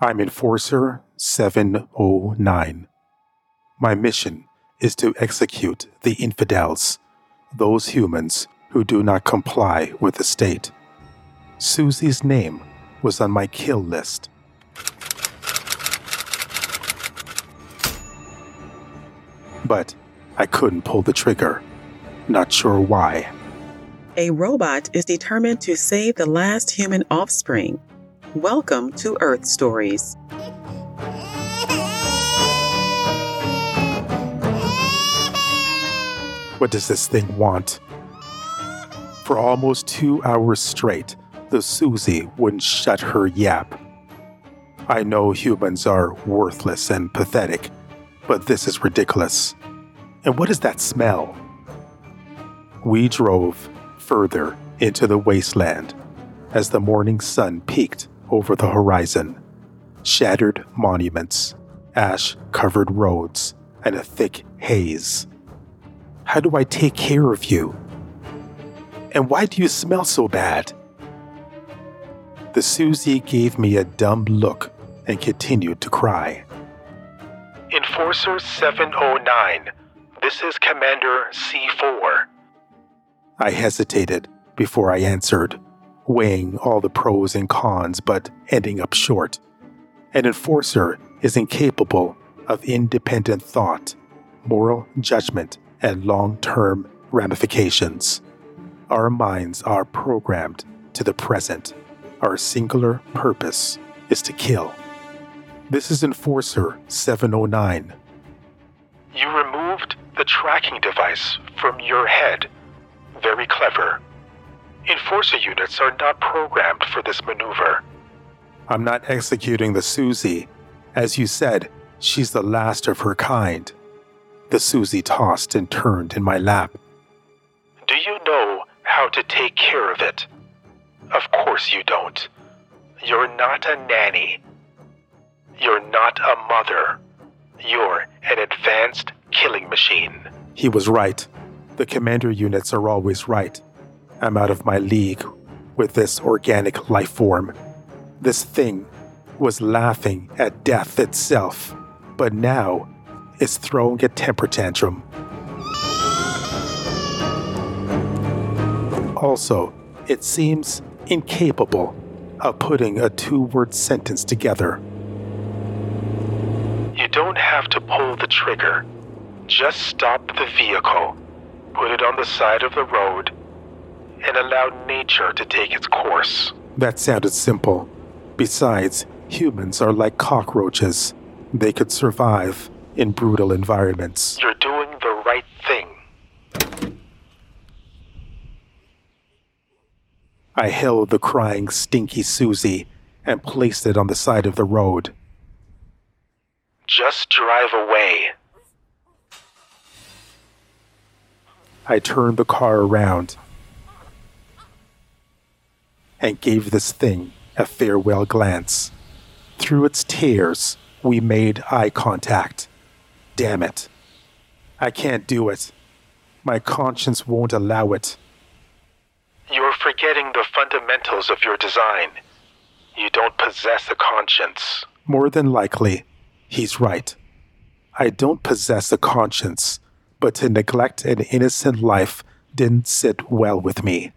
I'm Enforcer 709. My mission is to execute the infidels, those humans who do not comply with the state. Susie's name was on my kill list. But I couldn't pull the trigger. Not sure why. A robot is determined to save the last human offspring. Welcome to Earth Stories. What does this thing want? For almost two hours straight, the Susie wouldn't shut her yap. I know humans are worthless and pathetic, but this is ridiculous. And what is that smell? We drove further into the wasteland as the morning sun peeked over the horizon. Shattered monuments, ash covered roads, and a thick haze. How do I take care of you? And why do you smell so bad? The Susie gave me a dumb look and continued to cry. Enforcer 709, this is Commander C4. I hesitated before I answered, weighing all the pros and cons but ending up short. An enforcer is incapable of independent thought, moral judgment, and long term ramifications. Our minds are programmed to the present. Our singular purpose is to kill. This is Enforcer 709. You removed the tracking device from your head. Very clever. Enforcer units are not programmed for this maneuver. I'm not executing the Susie. As you said, she's the last of her kind. The Susie tossed and turned in my lap. Do you know how to take care of it? Of course you don't. You're not a nanny. You're not a mother. You're an advanced killing machine. He was right. The commander units are always right. I'm out of my league with this organic life form. This thing was laughing at death itself, but now is throwing a temper tantrum. Also, it seems incapable of putting a two word sentence together. You don't have to pull the trigger. Just stop the vehicle, put it on the side of the road, and allow nature to take its course. That sounded simple. Besides, humans are like cockroaches. They could survive in brutal environments. You're doing the right thing. I held the crying, stinky Susie and placed it on the side of the road. Just drive away. I turned the car around and gave this thing a farewell glance. Through its tears, we made eye contact. Damn it. I can't do it. My conscience won't allow it. You're forgetting the fundamentals of your design. You don't possess a conscience. More than likely, he's right. I don't possess a conscience, but to neglect an innocent life didn't sit well with me.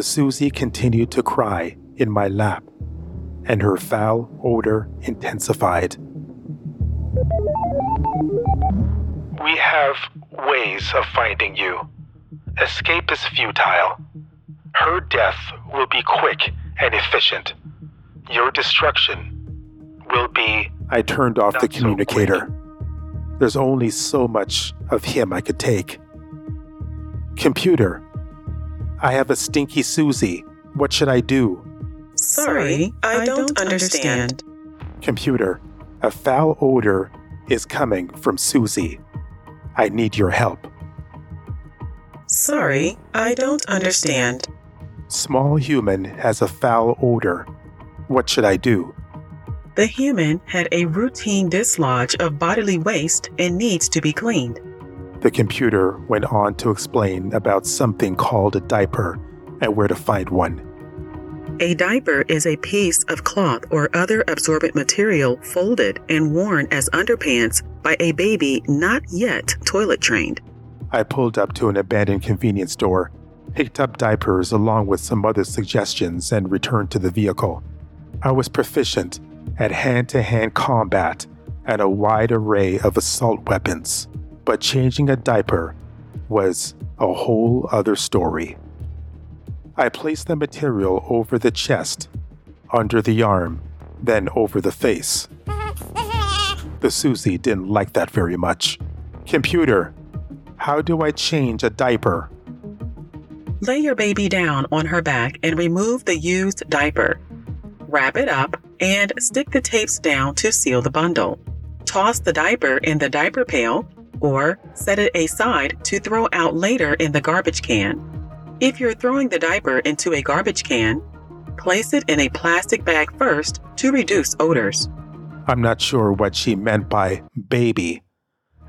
The Susie continued to cry in my lap, and her foul odor intensified. We have ways of finding you. Escape is futile. Her death will be quick and efficient. Your destruction will be. I turned off the so communicator. There's only so much of him I could take. Computer, I have a stinky Susie. What should I do? Sorry, I, don't, understand. Computer, a foul odor is coming from Susie. I need your help. Sorry, I don't understand. Small human has a foul odor. What should I do? The human had a routine dislodge of bodily waste and needs to be cleaned. The computer went on to explain about something called a diaper and where to find one. A diaper is a piece of cloth or other absorbent material folded and worn as underpants by a baby not yet toilet trained. I pulled up to an abandoned convenience store, picked up diapers along with some other suggestions, and returned to the vehicle. I was proficient at hand to hand combat and a wide array of assault weapons, but changing a diaper was a whole other story. I placed the material over the chest, under the arm, then over the face. The Susie didn't like that very much. Computer, how do I change a diaper? Lay your baby down on her back and remove the used diaper. Wrap it up and stick the tapes down to seal the bundle. Toss the diaper in the diaper pail or set it aside to throw out later in the garbage can. If you're throwing the diaper into a garbage can, place it in a plastic bag first to reduce odors. I'm not sure what she meant by baby.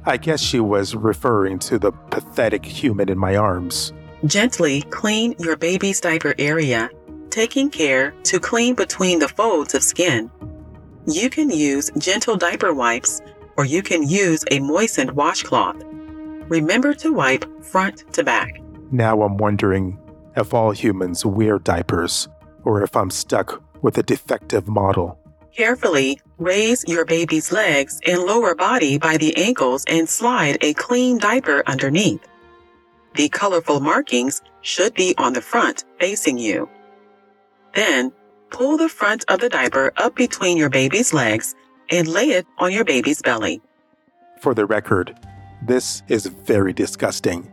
I guess she was referring to the pathetic human in my arms. Gently clean your baby's diaper area, taking care to clean between the folds of skin. You can use gentle diaper wipes or you can use a moistened washcloth. Remember to wipe front to back. Now I'm wondering if all humans wear diapers or if I'm stuck with a defective model. Carefully raise your baby's legs and lower body by the ankles and slide a clean diaper underneath. The colorful markings should be on the front facing you. Then pull the front of the diaper up between your baby's legs and lay it on your baby's belly. For the record, this is very disgusting,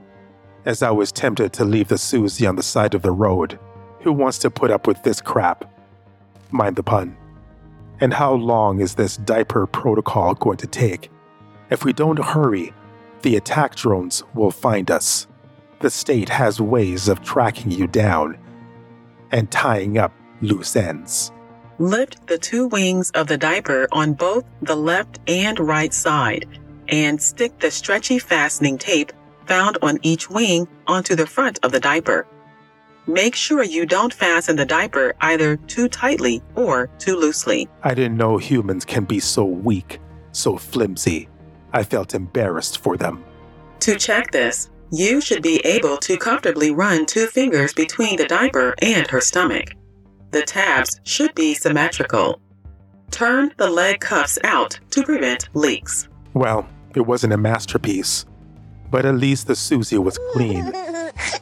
as I was tempted to leave the Susie on the side of the road. Who wants to put up with this crap? Mind the pun. And how long is this diaper protocol going to take? If we don't hurry, the attack drones will find us. The state has ways of tracking you down and tying up loose ends. Lift the two wings of the diaper on both the left and right side and stick the stretchy fastening tape found on each wing onto the front of the diaper. Make sure you don't fasten the diaper either too tightly or too loosely. I didn't know humans can be so weak, so flimsy. I felt embarrassed for them. To check this, you should be able to comfortably run two fingers between the diaper and her stomach. The tabs should be symmetrical. Turn the leg cuffs out to prevent leaks. Well, it wasn't a masterpiece, but at least the Susie was clean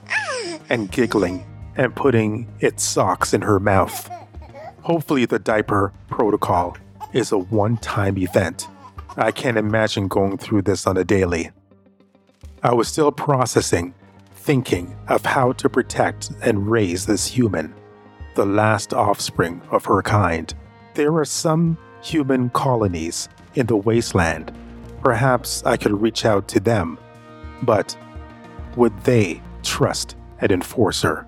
and giggling and putting its socks in her mouth. Hopefully, the diaper protocol is a one time event. I can't imagine going through this on a daily. I was still processing, thinking of how to protect and raise this human, the last offspring of her kind. There are some human colonies in the wasteland. Perhaps I could reach out to them, but would they trust an enforcer?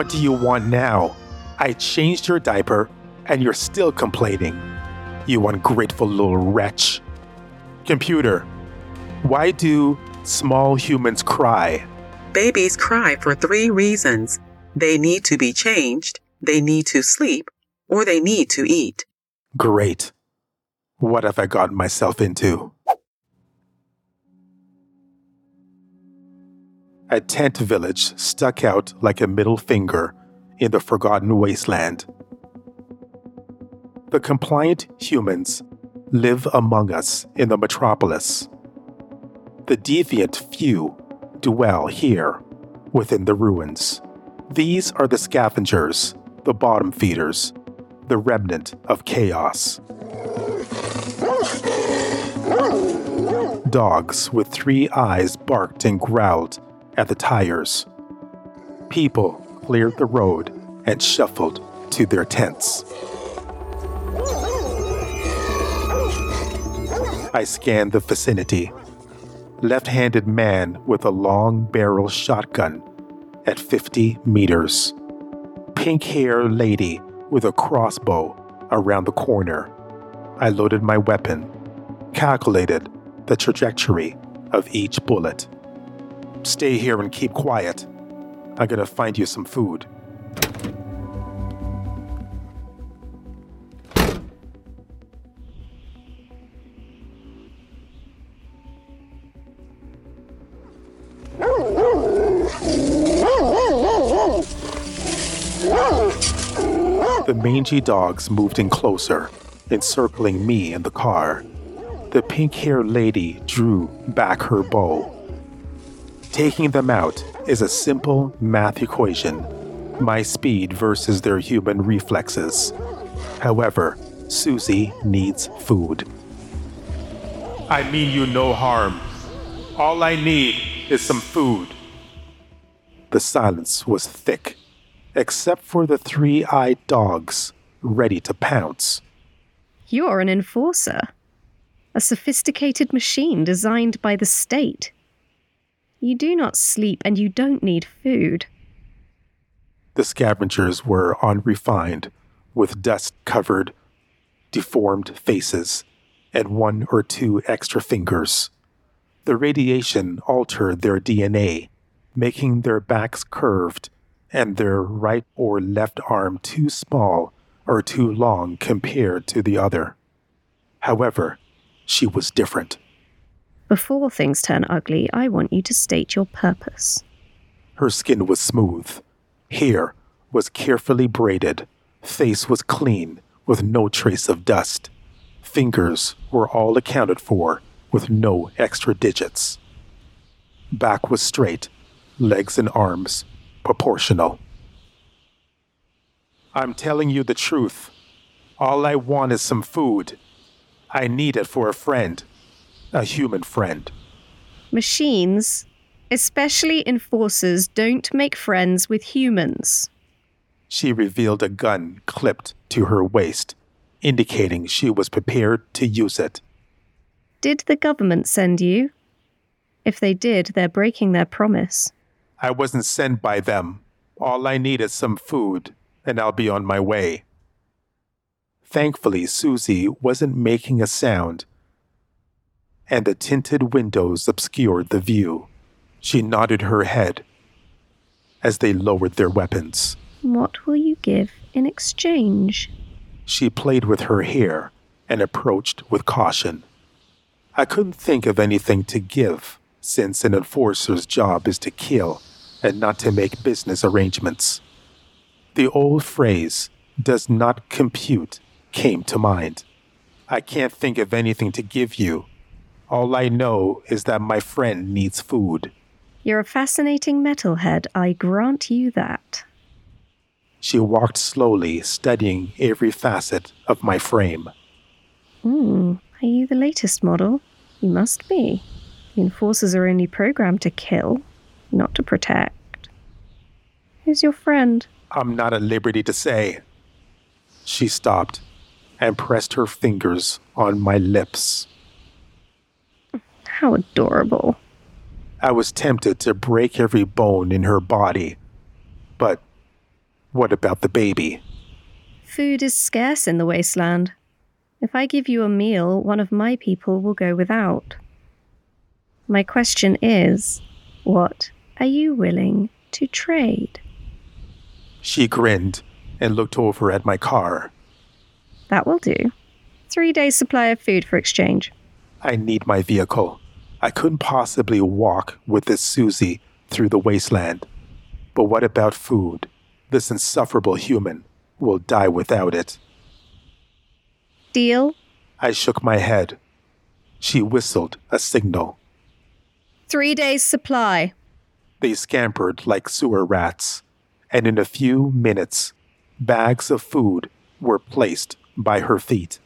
What do you want now? I changed your diaper and you're still complaining. You ungrateful little wretch. Computer, why do small humans cry? Babies cry for three reasons they need to be changed, they need to sleep, or they need to eat. Great. What have I gotten myself into? A tent village stuck out like a middle finger in the forgotten wasteland. The compliant humans live among us in the metropolis. The deviant few dwell here within the ruins. These are the scavengers, the bottom feeders, the remnant of chaos. Dogs with three eyes barked and growled at the tires. People cleared the road and shuffled to their tents. I scanned the vicinity. Left handed man with a long barrel shotgun at 50 meters. Pink hair lady with a crossbow around the corner. I loaded my weapon, calculated the trajectory of each bullet. Stay here and keep quiet. I'm gonna find you some food. The mangy dogs moved in closer, encircling me and the car. The pink haired lady drew back her bow. Taking them out is a simple math equation my speed versus their human reflexes. However, Susie needs food. I mean you no harm. All I need is some food. The silence was thick, except for the three eyed dogs ready to pounce. You're an enforcer. A sophisticated machine designed by the state. You do not sleep and you don't need food. The scavengers were unrefined, with dust covered, deformed faces, and one or two extra fingers. The radiation altered their DNA, making their backs curved and their right or left arm too small or too long compared to the other. However, she was different. Before things turn ugly, I want you to state your purpose. Her skin was smooth, hair was carefully braided, face was clean with no trace of dust. Fingers were all accounted for with no extra digits. Back was straight, legs and arms proportional. I'm telling you the truth. All I want is some food. I need it for a friend, a human friend. Machines, especially enforcers, don't make friends with humans. She revealed a gun clipped to her waist, indicating she was prepared to use it. Did the government send you? If they did, they're breaking their promise. I wasn't sent by them. All I need is some food, and I'll be on my way. Thankfully, Susie wasn't making a sound, and the tinted windows obscured the view. She nodded her head as they lowered their weapons. What will you give in exchange? She played with her hair and approached with caution. I couldn't think of anything to give, since an enforcer's job is to kill and not to make business arrangements. The old phrase, does not compute, came to mind. I can't think of anything to give you. All I know is that my friend needs food. You're a fascinating metalhead, I grant you that. She walked slowly, studying every facet of my frame. Hmm, are you the latest model? You must be. The enforcers are only programmed to kill, not to protect. Who's your friend? I'm not at liberty to say. She stopped and pressed her fingers on my lips. How adorable. I was tempted to break every bone in her body. But what about the baby? Food is scarce in the wasteland. If I give you a meal, one of my people will go without. My question is what are you willing to trade? She grinned and looked over at my car. That will do. Three days' supply of food for exchange. I need my vehicle. I couldn't possibly walk with this Susie through the wasteland. But what about food? This insufferable human will die without it. Deal? I shook my head. She whistled a signal. Three days' supply. They scampered like sewer rats, and in a few minutes, bags of food were placed by her feet.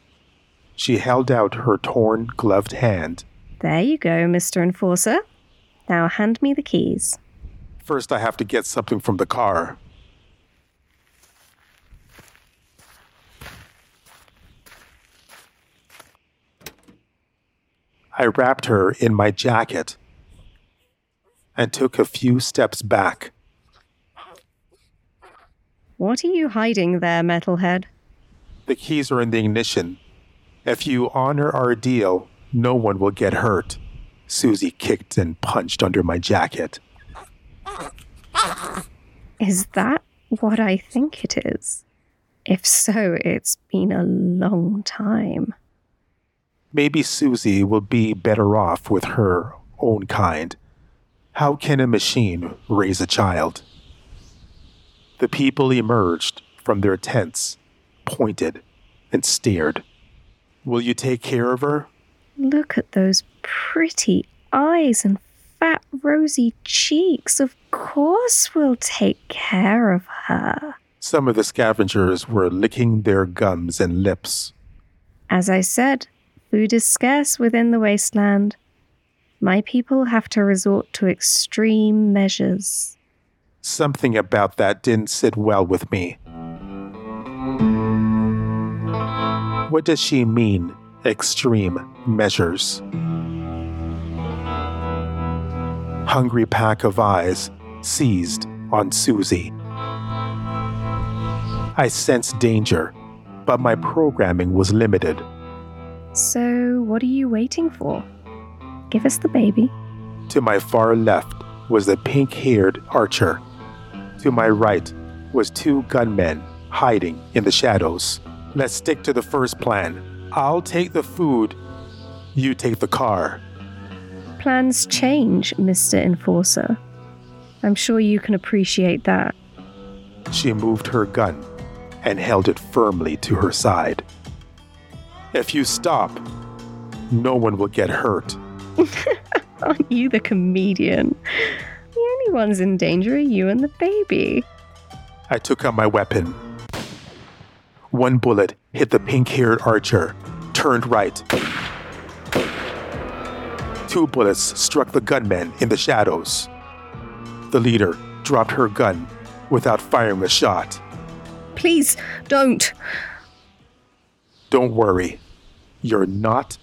She held out her torn, gloved hand. There you go, Mr. Enforcer. Now hand me the keys. First, I have to get something from the car. I wrapped her in my jacket and took a few steps back. What are you hiding there, Metalhead? The keys are in the ignition. If you honor our deal, no one will get hurt. Susie kicked and punched under my jacket. Is that what I think it is? If so, it's been a long time. Maybe Susie will be better off with her own kind. How can a machine raise a child? The people emerged from their tents, pointed, and stared. Will you take care of her? Look at those pretty eyes and fat, rosy cheeks. Of course, we'll take care of her. Some of the scavengers were licking their gums and lips. As I said, food is scarce within the wasteland. My people have to resort to extreme measures. Something about that didn't sit well with me. What does she mean, extreme measures? Hungry pack of eyes seized on Susie. I sensed danger, but my programming was limited. So, what are you waiting for? Give us the baby. To my far left was the pink haired archer. To my right was two gunmen hiding in the shadows. Let's stick to the first plan. I'll take the food, you take the car. Plans change, Mr. Enforcer. I'm sure you can appreciate that. She moved her gun and held it firmly to her side. If you stop, no one will get hurt. Aren't you the comedian? The only ones in danger are you and the baby. I took out my weapon. One bullet hit the pink haired archer, turned right. Two bullets struck the gunman in the shadows. The leader dropped her gun without firing a shot. Please, don't. Don't worry, you're not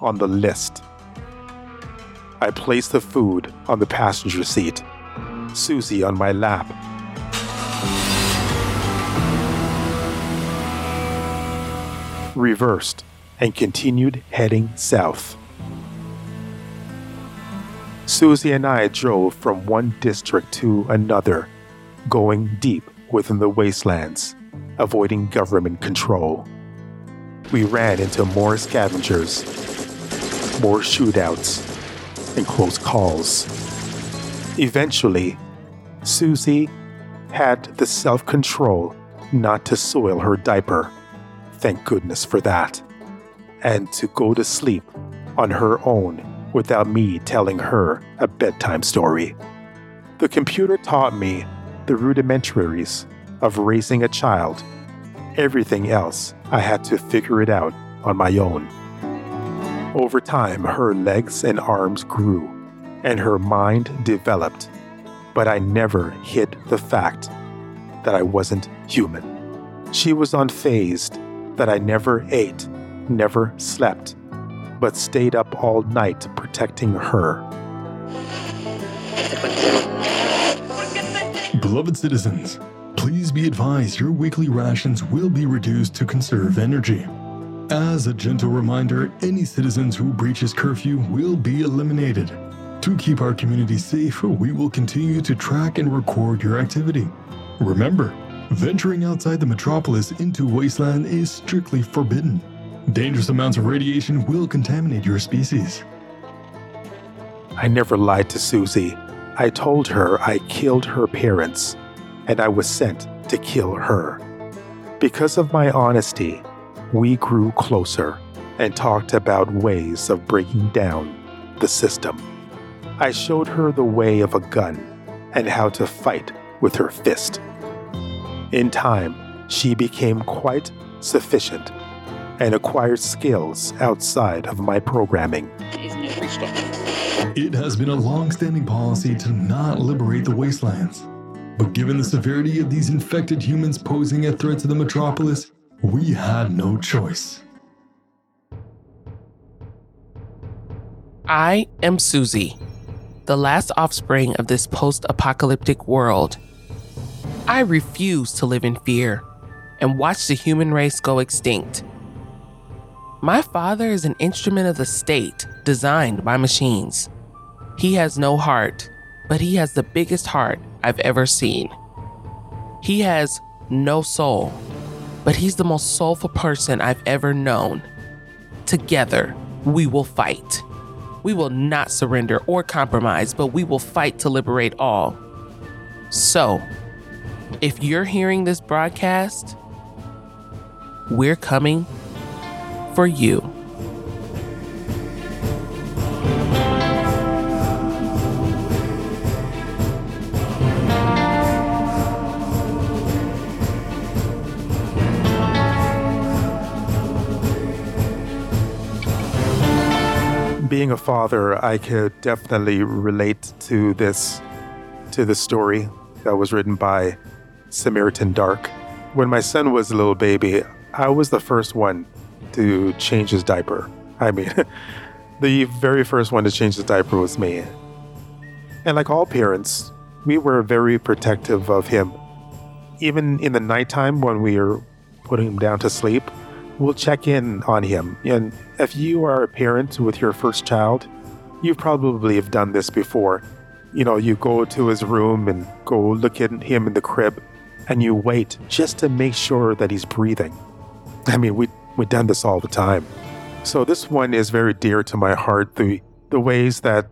on the list. I placed the food on the passenger seat, Susie on my lap. Reversed and continued heading south. Susie and I drove from one district to another, going deep within the wastelands, avoiding government control. We ran into more scavengers, more shootouts, and close calls. Eventually, Susie had the self control not to soil her diaper. Thank goodness for that. And to go to sleep on her own without me telling her a bedtime story. The computer taught me the rudimentaries of raising a child. Everything else, I had to figure it out on my own. Over time, her legs and arms grew, and her mind developed, but I never hid the fact that I wasn't human. She was unfazed that I never ate, never slept, but stayed up all night protecting her. Beloved citizens, please be advised your weekly rations will be reduced to conserve energy. As a gentle reminder, any citizens who breaches curfew will be eliminated. To keep our community safe, we will continue to track and record your activity. Remember, venturing outside the metropolis into wasteland is strictly forbidden. Dangerous amounts of radiation will contaminate your species. I never lied to Susie. I told her I killed her parents, and I was sent to kill her. Because of my honesty, we grew closer and talked about ways of breaking down the system. I showed her the way of a gun and how to fight with her fist. In time, she became quite sufficient and acquired skills outside of my programming. It has been a long standing policy to not liberate the wastelands. But given the severity of these infected humans posing a threat to the metropolis, we had no choice. I am Susie, the last offspring of this post apocalyptic world. I refuse to live in fear and watch the human race go extinct. My father is an instrument of the state designed by machines. He has no heart, but he has the biggest heart I've ever seen. He has no soul, but he's the most soulful person I've ever known. Together, we will fight. We will not surrender or compromise, but we will fight to liberate all. So, if you're hearing this broadcast, we're coming for you. being a father, I could definitely relate to this to the story that was written by Samaritan Dark. When my son was a little baby, I was the first one to change his diaper. I mean, the very first one to change his diaper was me. And like all parents, we were very protective of him. Even in the nighttime when we were putting him down to sleep, we'll check in on him. And if you are a parent with your first child, you probably have done this before. You know, you go to his room and go look at him in the crib and you wait just to make sure that he's breathing. I mean, we we've done this all the time. So this one is very dear to my heart. The the ways that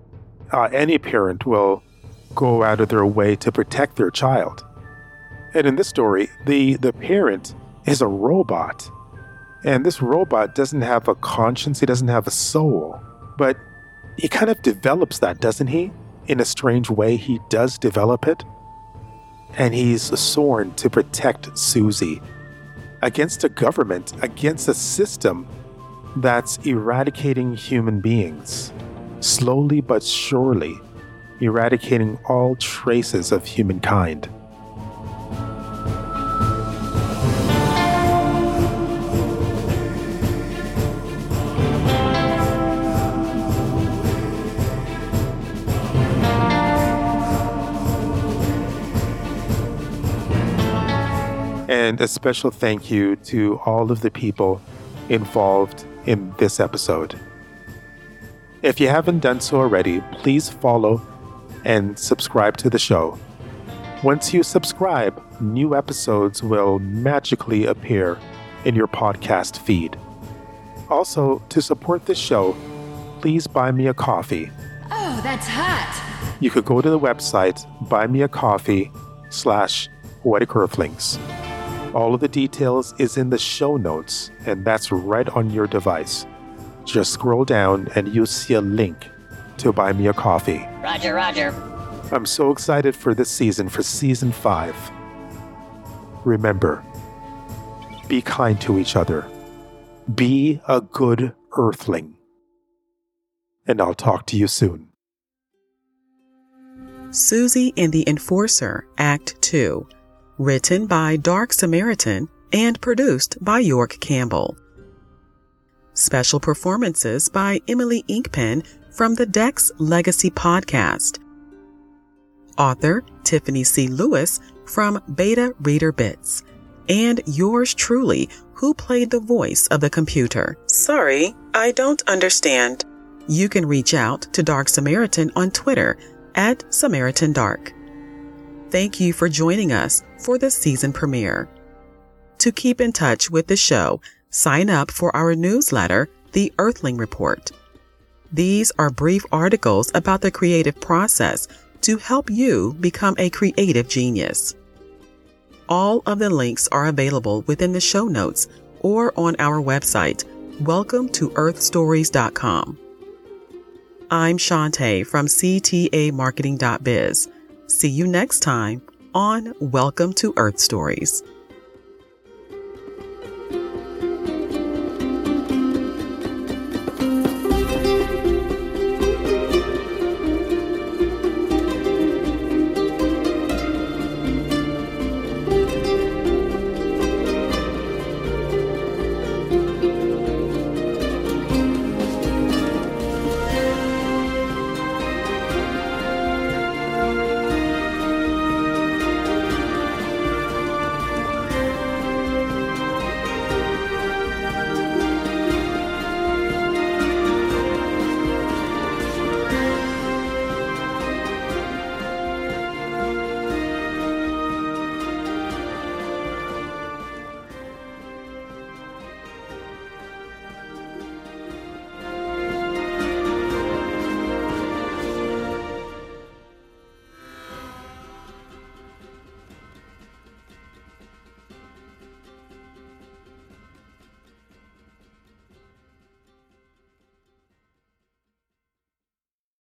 uh, any parent will go out of their way to protect their child. And in this story, the the parent is a robot and this robot doesn't have a conscience, he doesn't have a soul. But he kind of develops that, doesn't he? In a strange way, he does develop it. And he's sworn to protect Susie against a government, against a system that's eradicating human beings, slowly but surely, eradicating all traces of humankind. And a special thank you to all of the people involved in this episode. If you haven't done so already, please follow and subscribe to the show. Once you subscribe, new episodes will magically appear in your podcast feed. Also, to support this show, please buy me a coffee. Oh, that's hot. You could go to the website buymeacoffee slash poetic earthlings. All of the details is in the show notes, and that's right on your device. Just scroll down and you'll see a link to buy me a coffee. Roger, roger. I'm so excited for this season, for season five. Remember, be kind to each other. Be a good earthling. And I'll talk to you soon. Susie and the Enforcer, Act 2 written by Dark Samaritan and produced by York Campbell. Special performances by Emily Inkpen from the Dex Legacy podcast. Author Tiffany C. Lewis from Beta Reader Bits. And yours truly, who played the voice of the computer. Sorry, I don't understand. You can reach out to Dark Samaritan on Twitter at Samaritan Dark. Thank you for joining us for the season premiere. To keep in touch with the show, sign up for our newsletter, The Earthling Report. These are brief articles about the creative process to help you become a creative genius. All of the links are available within the show notes or on our website, welcome to earthstories.com. I'm Shantae from CTAMarketing.biz. See you next time on Welcome to Earth Stories.